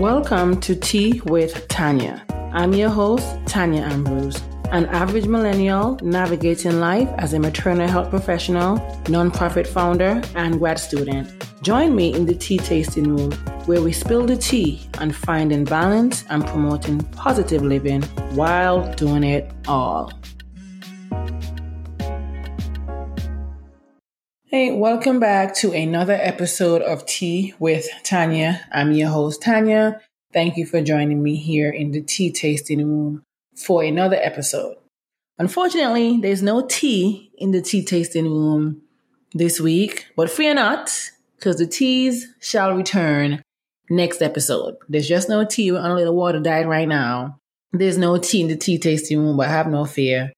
Welcome to Tea with Tanya. I'm your host, Tanya Ambrose, an average millennial navigating life as a maternal health professional, nonprofit founder, and grad student. Join me in the tea tasting room where we spill the tea on finding balance and promoting positive living while doing it all. Hey, welcome back to another episode of Tea with Tanya. I'm your host, Tanya. Thank you for joining me here in the tea tasting room for another episode. Unfortunately, there's no tea in the tea tasting room this week, but fear not, because the teas shall return next episode. There's just no tea. We're on a little water diet right now. There's no tea in the tea tasting room, but have no fear.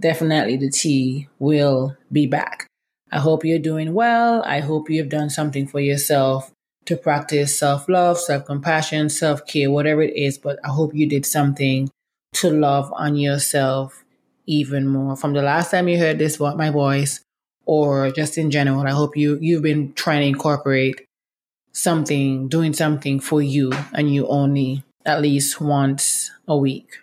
Definitely the tea will be back. I hope you're doing well. I hope you've done something for yourself to practice self love, self compassion, self care, whatever it is. But I hope you did something to love on yourself even more. From the last time you heard this, my voice, or just in general, I hope you you've been trying to incorporate something, doing something for you, and you only at least once a week.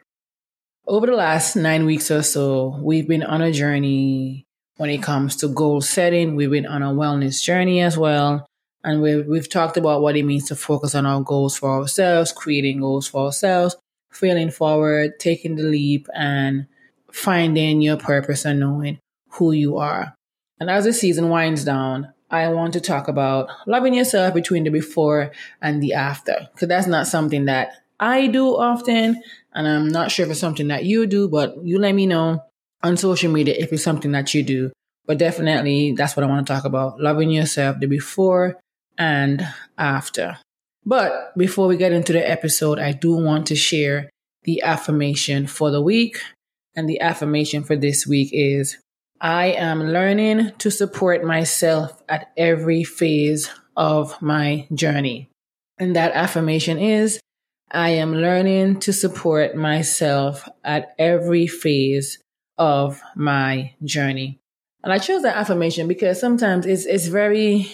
Over the last nine weeks or so, we've been on a journey when it comes to goal setting. We've been on a wellness journey as well. And we've, we've talked about what it means to focus on our goals for ourselves, creating goals for ourselves, feeling forward, taking the leap, and finding your purpose and knowing who you are. And as the season winds down, I want to talk about loving yourself between the before and the after, because that's not something that I do often. And I'm not sure if it's something that you do, but you let me know on social media if it's something that you do. But definitely, that's what I want to talk about loving yourself the before and after. But before we get into the episode, I do want to share the affirmation for the week. And the affirmation for this week is I am learning to support myself at every phase of my journey. And that affirmation is I am learning to support myself at every phase of my journey. And I chose that affirmation because sometimes it's it's very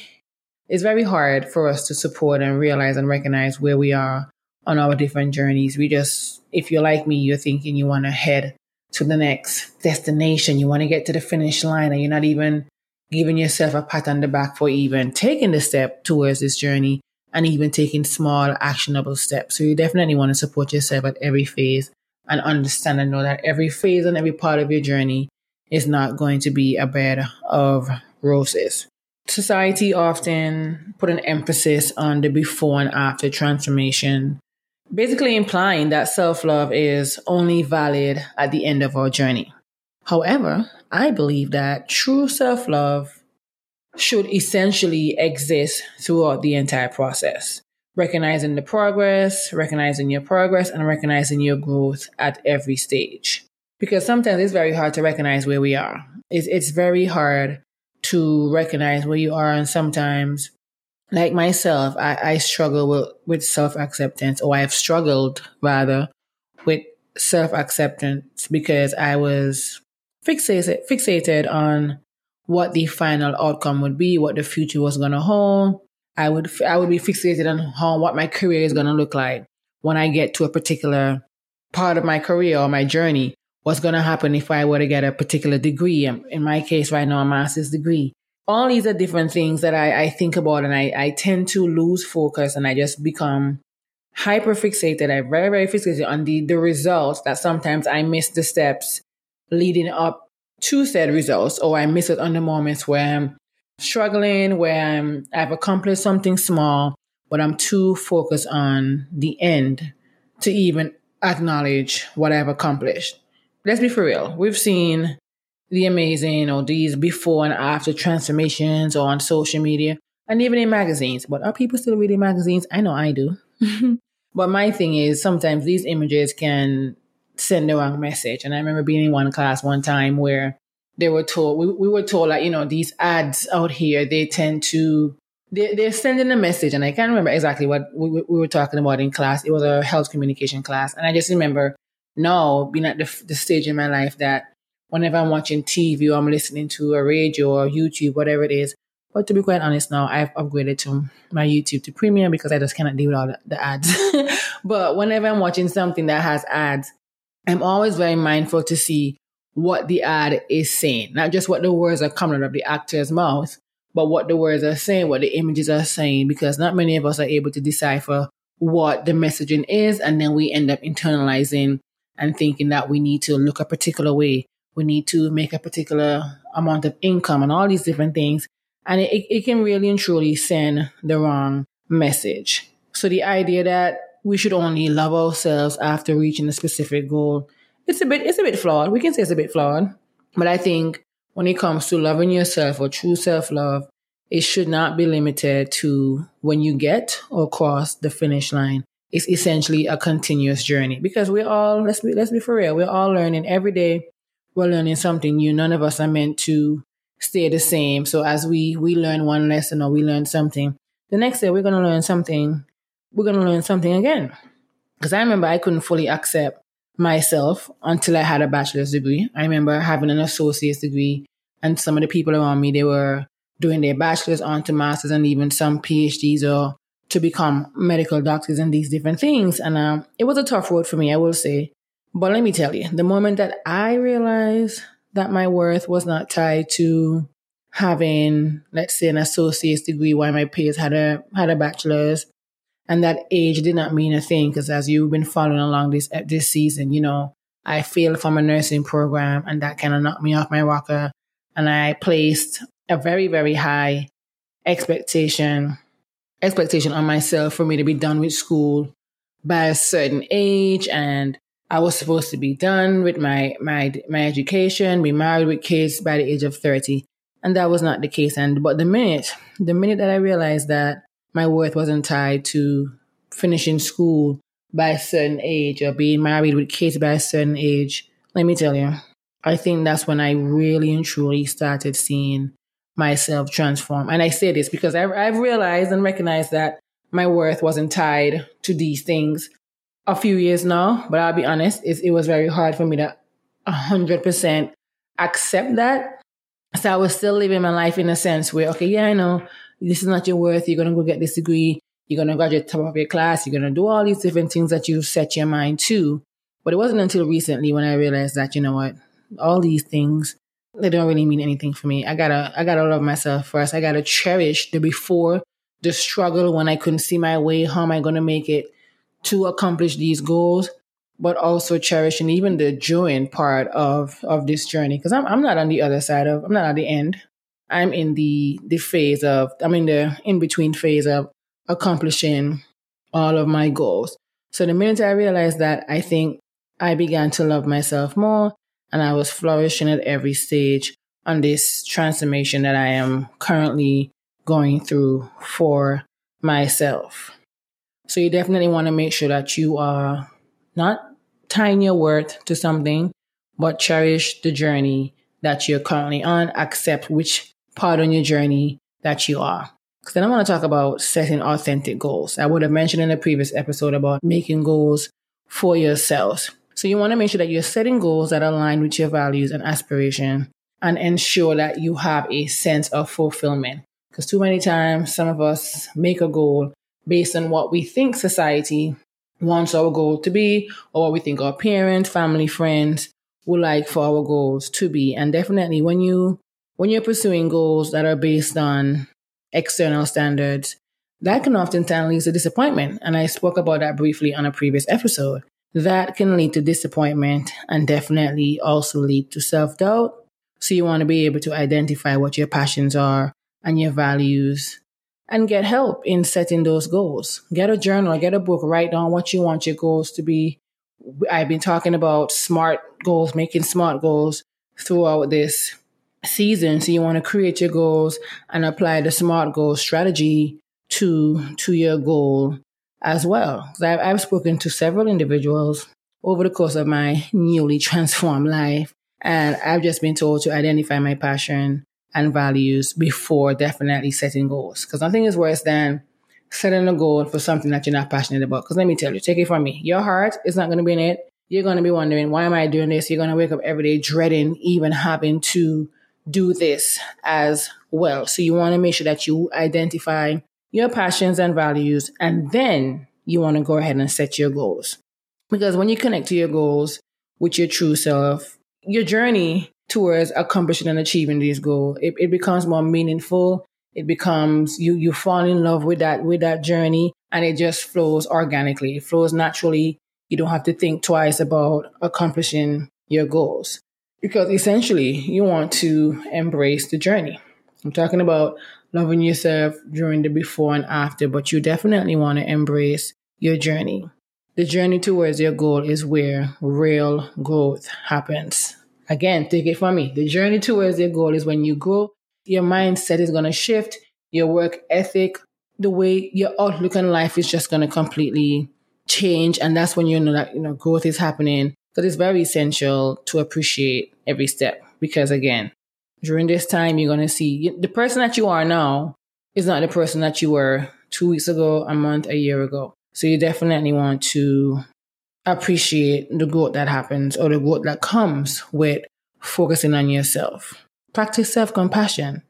it's very hard for us to support and realize and recognize where we are on our different journeys. We just if you're like me, you're thinking you want to head to the next destination, you want to get to the finish line, and you're not even giving yourself a pat on the back for even taking the step towards this journey and even taking small actionable steps. So you definitely want to support yourself at every phase and understand and know that every phase and every part of your journey is not going to be a bed of roses. Society often put an emphasis on the before and after transformation, basically implying that self love is only valid at the end of our journey. However, I believe that true self love should essentially exist throughout the entire process recognizing the progress, recognizing your progress, and recognizing your growth at every stage. Because sometimes it's very hard to recognize where we are. It's, it's very hard to recognize where you are. And sometimes, like myself, I, I struggle with, with self acceptance, or I have struggled rather with self acceptance because I was fixated, fixated on what the final outcome would be, what the future was going to hold, I would I would be fixated on how what my career is going to look like when I get to a particular part of my career or my journey. What's going to happen if I were to get a particular degree? In my case, right now, a master's degree. All these are different things that I, I think about, and I, I tend to lose focus, and I just become hyper fixated. I'm very very fixated on the the results that sometimes I miss the steps leading up to said results, or I miss it on the moments where struggling where I'm, I've accomplished something small, but I'm too focused on the end to even acknowledge what I've accomplished. Let's be for real. We've seen the amazing or these before and after transformations or on social media and even in magazines. But are people still reading magazines? I know I do. but my thing is sometimes these images can send the wrong message. And I remember being in one class one time where they were told we, we were told like you know these ads out here they tend to they, they're sending a message and i can't remember exactly what we, we were talking about in class it was a health communication class and i just remember now being at the, the stage in my life that whenever i'm watching tv or i'm listening to a radio or youtube whatever it is But to be quite honest now, I've upgraded to my YouTube to premium because I just cannot deal with all the, the ads. but whenever I'm watching something that has ads, I'm always very mindful to see what the ad is saying, not just what the words are coming out of the actor's mouth, but what the words are saying, what the images are saying, because not many of us are able to decipher what the messaging is. And then we end up internalizing and thinking that we need to look a particular way. We need to make a particular amount of income and all these different things. And it, it can really and truly send the wrong message. So the idea that we should only love ourselves after reaching a specific goal, it's a bit, it's a bit flawed. We can say it's a bit flawed. But I think when it comes to loving yourself or true self love, it should not be limited to when you get or cross the finish line. It's essentially a continuous journey because we're all, let's be, let's be for real, we're all learning every day. We're learning something new. None of us are meant to stay the same. So as we, we learn one lesson or we learn something, the next day we're to learn something. We're to learn something again. Because I remember I couldn't fully accept myself until I had a bachelor's degree. I remember having an associate's degree and some of the people around me, they were doing their bachelor's on to master's and even some PhDs or to become medical doctors and these different things. And um, it was a tough road for me, I will say. But let me tell you, the moment that I realized that my worth was not tied to having, let's say, an associate's degree while my peers had a had a bachelor's, and that age did not mean a thing because as you've been following along this this season, you know, I failed from a nursing program, and that kind of knocked me off my rocker, and I placed a very, very high expectation expectation on myself for me to be done with school by a certain age and I was supposed to be done with my my my education, be married with kids by the age of 30. And that was not the case. And but the minute the minute that I realized that my worth wasn't tied to finishing school by a certain age or being married with kids by a certain age, let me tell you, I think that's when I really and truly started seeing myself transform. And I say this because I, I've realized and recognized that my worth wasn't tied to these things a few years now. But I'll be honest, it, it was very hard for me to 100% accept that. So I was still living my life in a sense where, okay, yeah, I know this is not your worth. You're going to go get this degree. You're going to graduate top of your class. You're going to do all these different things that you've set your mind to. But it wasn't until recently when I realized that, you know what, all these things they don't really mean anything for me. I gotta, I gotta love myself first. I gotta cherish the before, the struggle when I couldn't see my way. How am I gonna make it to accomplish these goals? But also cherishing even the joy part of of this journey because I'm I'm not on the other side of I'm not at the end. I'm in the the phase of I'm in the in between phase of accomplishing all of my goals. So the minute I realized that, I think I began to love myself more and I was flourishing at every stage on this transformation that I am currently going through for myself. So you definitely want to make sure that you are not tying your worth to something, but cherish the journey that you're currently on, accept which part on your journey that you are. Because then I want to talk about setting authentic goals. I would have mentioned in a previous episode about making goals for yourselves. So you want to make sure that you're setting goals that align with your values and aspiration and ensure that you have a sense of fulfillment. Because too many times, some of us make a goal based on what we think society wants our goal to be, or what we think our parents, family, friends would like for our goals to be. And definitely when you when you're pursuing goals that are based on external standards, that can oftentimes lead to disappointment. And I spoke about that briefly on a previous episode that can lead to disappointment and definitely also lead to self doubt. So you want to be able to identify what your passions are and your values and get help in setting those goals. Get a journal, get a book, write down what you want your goals to be. I've been talking about smart goals, making smart goals throughout this season. So you want to create your goals and apply the smart goal strategy to, to your goal as well. I've, I've spoken to several individuals over the course of my newly transformed life, and I've just been told to identify my passion and values before definitely setting goals. Because nothing is worse than setting a goal for something that you're not passionate about. Because let me tell you, take it from me, your heart is not going to be in it. You're going to be wondering, why am I doing this? You're going to wake up every day dreading even having to do this as well. So you want to make sure that you identify your passions and values, and then you want to go ahead and set your goals. Because when you connect to your goals with your true self, your journey towards accomplishing and achieving these goals, it, it becomes more meaningful. It becomes you you fall in love with that with that journey and it just flows organically. It flows naturally. You don't have to think twice about accomplishing your goals. Because essentially you want to embrace the journey. I'm talking about loving yourself during the before and after, but you definitely want to embrace your journey. The journey towards your goal is where real growth happens. Again, take it from me. The journey towards your goal is when you grow, your mindset is going to shift, your work ethic, the way your outlook on life is just going to completely change. And that's when you know that, you know, growth is happening because it's very essential to appreciate every step. Because again, during this time, you're going to see the person that you are now is not the person that you were two weeks ago, a month, a year ago. So you definitely want to appreciate the growth that happens or the growth that comes with focusing on yourself. Practice self compassion,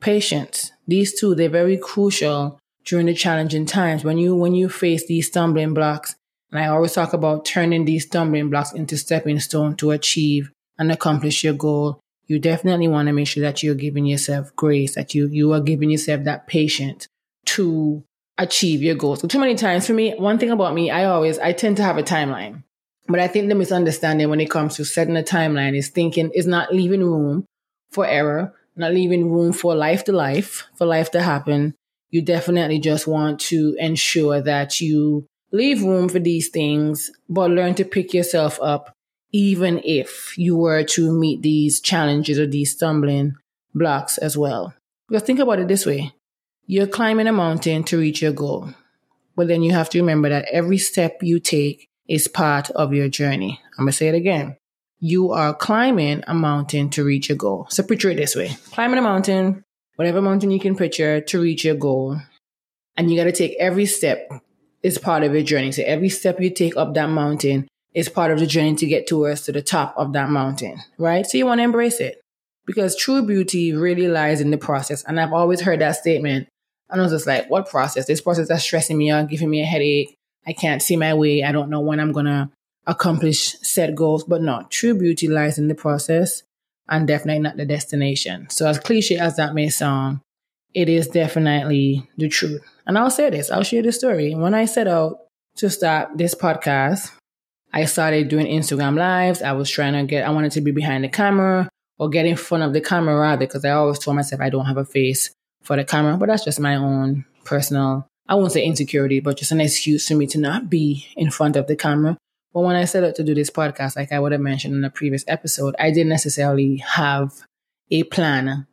patience. These two, they're very crucial during the challenging times when you when you face these stumbling blocks. And I always talk about turning these stumbling blocks into stepping stone to achieve and accomplish your goal. You definitely want to make sure that you're giving yourself grace, that you you are giving yourself that patience to achieve your goals. So too many times for me, one thing about me, I always, I tend to have a timeline. But I think the misunderstanding when it comes to setting a timeline is thinking is not leaving room for error, not leaving room for life to life, for life to happen. You definitely just want to ensure that you leave room for these things, but learn to pick yourself up, even if you were to meet these challenges or these stumbling blocks as well. Because think about it this way you're climbing a mountain to reach your goal. But then you have to remember that every step you take is part of your journey. I'm going to say it again. You are climbing a mountain to reach your goal. So picture it this way. Climbing a mountain, whatever mountain you can picture to reach your goal. And you got to take every step is part of your journey. So every step you take up that mountain is part of the journey to get towards to the top of that mountain, right? So you want to embrace it because true beauty really lies in the process. And I've always heard that statement and I was just like, what process? This process that's stressing me out, giving me a headache. I can't see my way. I don't know when I'm going to accomplish set goals. But no, true beauty lies in the process and definitely not the destination. So as cliche as that may sound, it is definitely the truth. And I'll say this, I'll share the story. When I set out to start this podcast, I started doing Instagram lives. I was trying to get, I wanted to be behind the camera or get in front of the camera because I always told myself I don't have a face for the camera, but that's just my own personal, I won't say insecurity, but just an excuse for me to not be in front of the camera. But when I set out to do this podcast, like I would have mentioned in a previous episode, I didn't necessarily have a plan.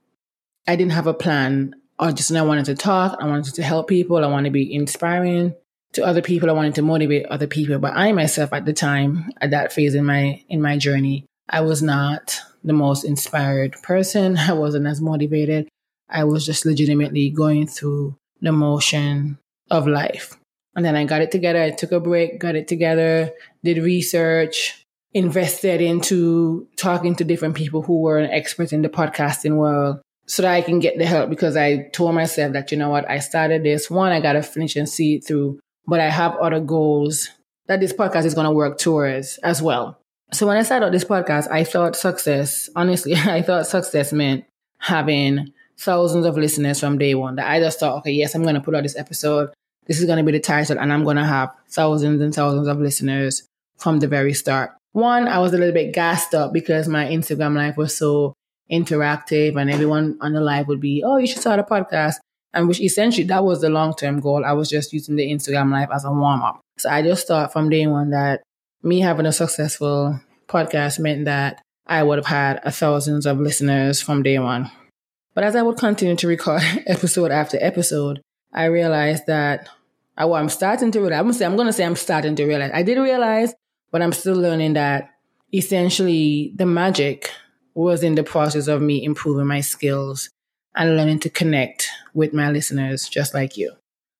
I didn't have a plan. I just I wanted to talk. I wanted to help people. I wanted to be inspiring to other people. I wanted to motivate other people. But I myself at the time, at that phase in my in my journey, I was not the most inspired person. I wasn't as motivated. I was just legitimately going through the motion of life. And then I got it together. I took a break, got it together, did research, invested into talking to different people who were an expert in the podcasting world so that I can get the help because I told myself that, you know what, I started this. One, I got to finish and see it through, but I have other goals that this podcast is going to work towards as well. So when I started this podcast, I thought success, honestly, I thought success meant having thousands of listeners from day one that I just thought, okay, yes, I'm going to put out this episode. This is going to be the title, and I'm going to have thousands and thousands of listeners from the very start. One, I was a little bit gassed up because my Instagram life was so interactive, and everyone on the live would be, oh, you should start a podcast. And which essentially that was the long term goal. I was just using the Instagram live as a warm up. So I just thought from day one that me having a successful podcast meant that I would have had thousands of listeners from day one. But as I would continue to record episode after episode, I realized that I, well, I'm starting to realize, I'm gonna say, I'm gonna say I'm starting to realize. I did realize, but I'm still learning that essentially the magic was in the process of me improving my skills and learning to connect with my listeners just like you.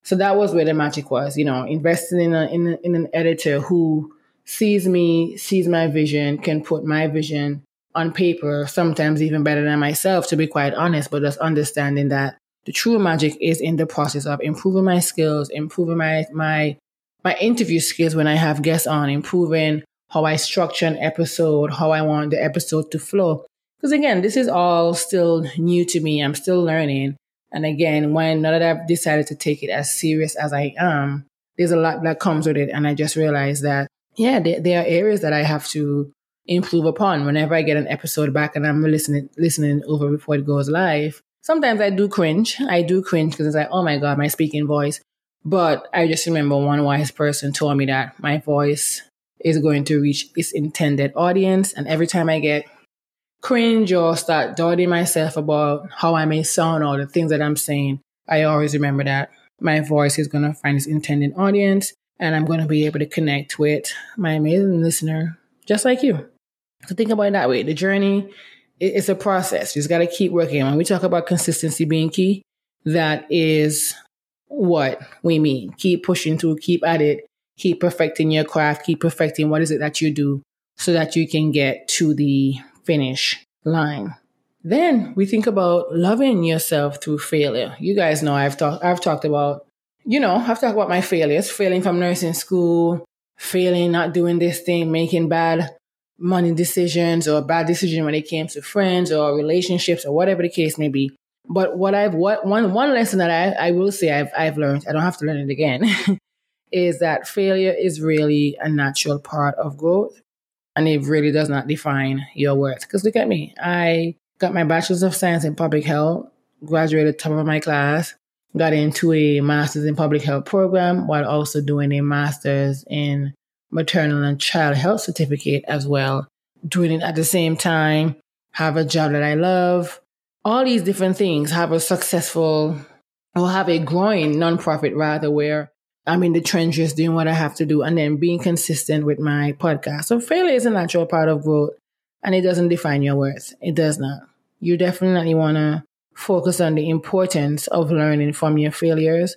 So that was where the magic was, you know, investing in, a, in, in an editor who sees me, sees my vision, can put my vision on paper, sometimes even better than myself, to be quite honest, but just understanding that the true magic is in the process of improving my skills, improving my, my, my interview skills when I have guests on, improving how I structure an episode, how I want the episode to flow. Because again, this is all still new to me. I'm still learning. And again, when now that I've decided to take it as serious as I am, there's a lot that comes with it. And I just realized that, yeah, there, there are areas that I have to improve upon whenever I get an episode back and I'm listening, listening over before it goes live. Sometimes I do cringe. I do cringe because it's like, oh my God, my speaking voice. But I just remember one wise person told me that my voice is going to reach its intended audience. And every time I get cringe or start doubting myself about how I may sound or the things that I'm saying, I always remember that my voice is going to find its intended audience and I'm going to be able to connect with my amazing listener just like you. So think about it that way. The journey is a process. You just got to keep working. When we talk about consistency being key, that is what we mean. Keep pushing through, keep at it, keep perfecting your craft, keep perfecting what is it that you do so that you can get to the finish line. Then we think about loving yourself through failure. You guys know I've talked I've talked about, you know, I've talked about my failures, failing from nursing school, failing, not doing this thing, making bad money decisions or bad decision when it came to friends or relationships or whatever the case may be. But what I've what one one lesson that I, I will say I've I've learned, I don't have to learn it again, is that failure is really a natural part of growth. And it really does not define your worth. Because look at me. I got my bachelor's of science in public health, graduated top of my class, got into a master's in public health program while also doing a master's in maternal and child health certificate as well. Doing it at the same time, have a job that I love, all these different things, have a successful or have a growing nonprofit rather where I'm in the trenches doing what I have to do and then being consistent with my podcast. So failure is a natural part of growth and it doesn't define your worth. It does not. You definitely want to focus on the importance of learning from your failures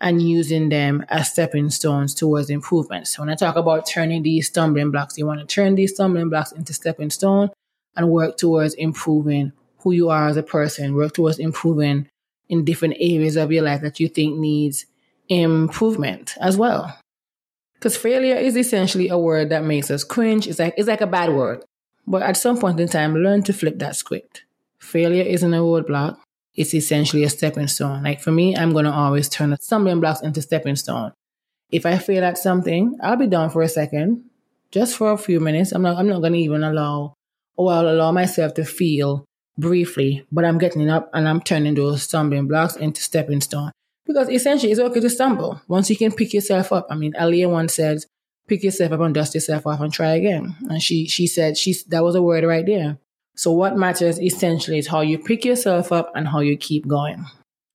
and using them as stepping stones towards improvement. So when I talk about turning these stumbling blocks, you want to turn these stumbling blocks into stepping stone and work towards improving who you are as a person, work towards improving in different areas of your life that you think needs improvement as well. Because failure is essentially a word that makes us cringe. It's like it's like a bad word. But at some point in time, learn to flip that script. Failure isn't a roadblock. It's essentially a stepping stone. Like for me, I'm gonna always turn stumbling blocks into stepping stone. If I fail at something, I'll be down for a second, just for a few minutes. I'm not I'm not gonna even allow or I'll allow myself to feel briefly, but I'm getting up and I'm turning those stumbling blocks into stepping stone. Because essentially, it's okay to stumble once you can pick yourself up. I mean, Aaliyah once said, pick yourself up and dust yourself off and try again. And she, she said, she, that was a word right there. So what matters essentially is how you pick yourself up and how you keep going.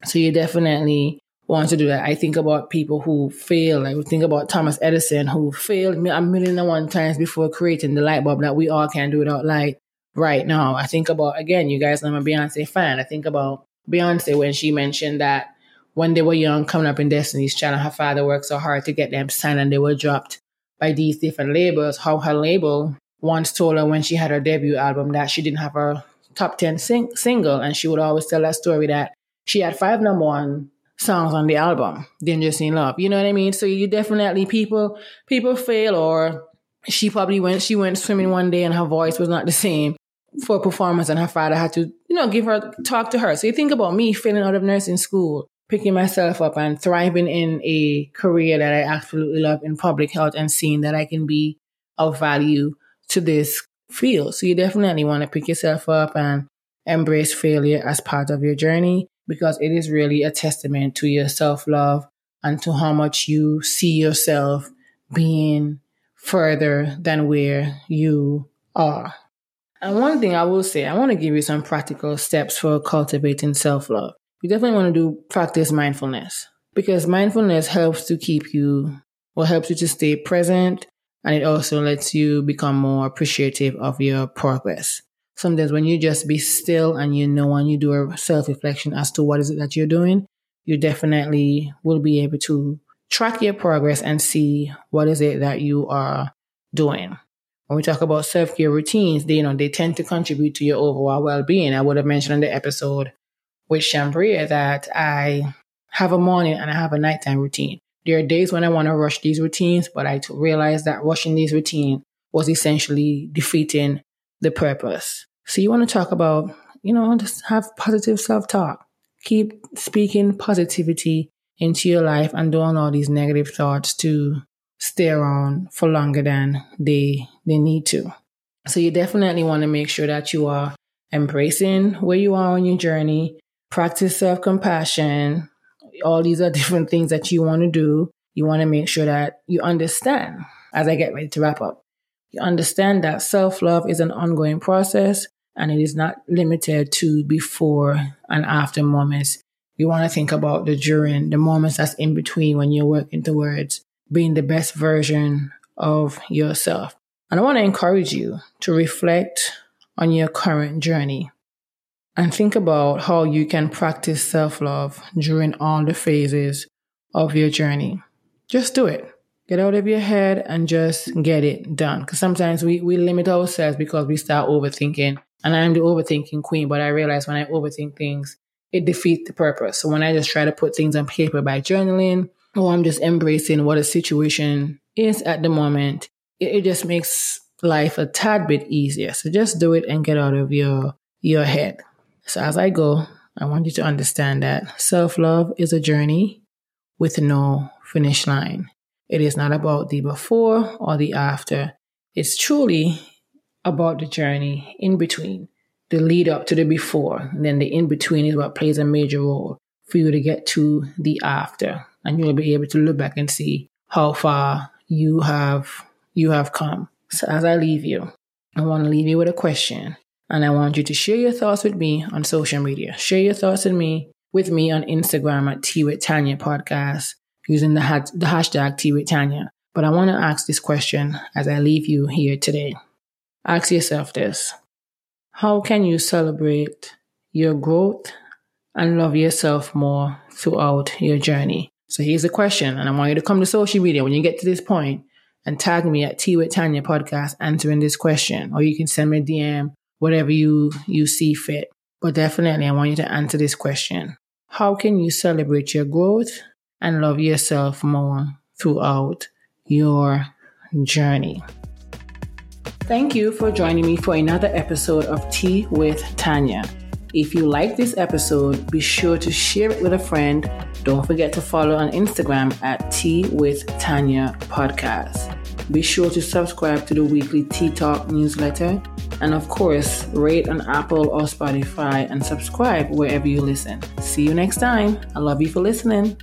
So you definitely want to do that. I think about people who fail. I think about Thomas Edison who failed a million and one times before creating the light bulb that we all can do without light right now. I think about, again, you guys know I'm a Beyonce fan. I think about Beyonce when she mentioned that when they were young, coming up in Destiny's Child, her father worked so hard to get them signed and they were dropped by these different labels. How her label once told her when she had her debut album that she didn't have her top 10 sing- single. And she would always tell that story that she had five number one songs on the album, Dangerously in Love. You know what I mean? So you definitely, people, people fail or she probably went, she went swimming one day and her voice was not the same for performance and her father had to, you know, give her, talk to her. So you think about me failing out of nursing school picking myself up and thriving in a career that I absolutely love in public health and seeing that I can be of value to this field. So you definitely want to pick yourself up and embrace failure as part of your journey because it is really a testament to your self love and to how much you see yourself being further than where you are. And one thing I will say, I want to give you some practical steps for cultivating self love you definitely want to do practice mindfulness because mindfulness helps to keep you, or helps you to stay present and it also lets you become more appreciative of your progress. Sometimes when you just be still and you know and you do a self reflection as to what is it that you're doing, you definitely will be able to track your progress and see what is it that you are doing. when we talk about self care routines, they, you know, they tend to contribute to your overall well being. I would have mentioned in the episode with Chambria that I have a morning and I have a nighttime routine. There are days when I want to rush these routines, but I realize that rushing these routines was essentially defeating the purpose. So you want to talk about, you know, just have positive self talk. Keep speaking positivity into your life and don't allow these negative thoughts to stay around for longer than they they need to. So you definitely want to make sure that you are embracing where you are on your journey, practice self-compassion. All these are different things that you want to do. You want to make sure that you understand as I get ready to wrap up. You understand that self-love is an ongoing process and it is not limited to before and after moments. You want to think about the during, the moments that's in between when you're working towards being the best version of yourself. And I want to encourage you to reflect on your current journey and think about how you can practice self love during all the phases of your journey. Just do it. Get out of your head and just get it done. Because sometimes we, we limit ourselves because we start overthinking. And I'm the overthinking queen, but I realize when I overthink things, it defeats the purpose. So when I just try to put things on paper by journaling, or I'm just embracing what a situation is at the moment, it, it just makes life a tad bit easier. So just do it and get out of your your head. So as I go, I want you to understand that self-love is a journey with no finish line. It is not about the before or the after. It's truly about the journey in between, the lead up to the before, and then the in between is what plays a major role for you to get to the after and you'll be able to look back and see how far you have you have come. So as I leave you, I want to leave you with a question. And I want you to share your thoughts with me on social media. Share your thoughts with me with me on Instagram at Tea with Tanya podcast using the, the hashtag Tea with Tanya. But I want to ask this question as I leave you here today. Ask yourself this. How can you celebrate your growth and love yourself more throughout your journey? So here's a question, and I want you to come to social media when you get to this point and tag me at Tea with Tanya podcast answering this question, or you can send me a DM, whatever you you see fit. But definitely, I want you to answer this question: How can you celebrate your growth and love yourself more throughout your journey? Thank you for joining me for another episode of Tea with Tanya. If you like this episode, be sure to share it with a friend. Don't forget to follow on Instagram at Tea with Tanya Podcast. Be sure to subscribe to the weekly Tea Talk newsletter. And of course, rate on Apple or Spotify and subscribe wherever you listen. See you next time. I love you for listening.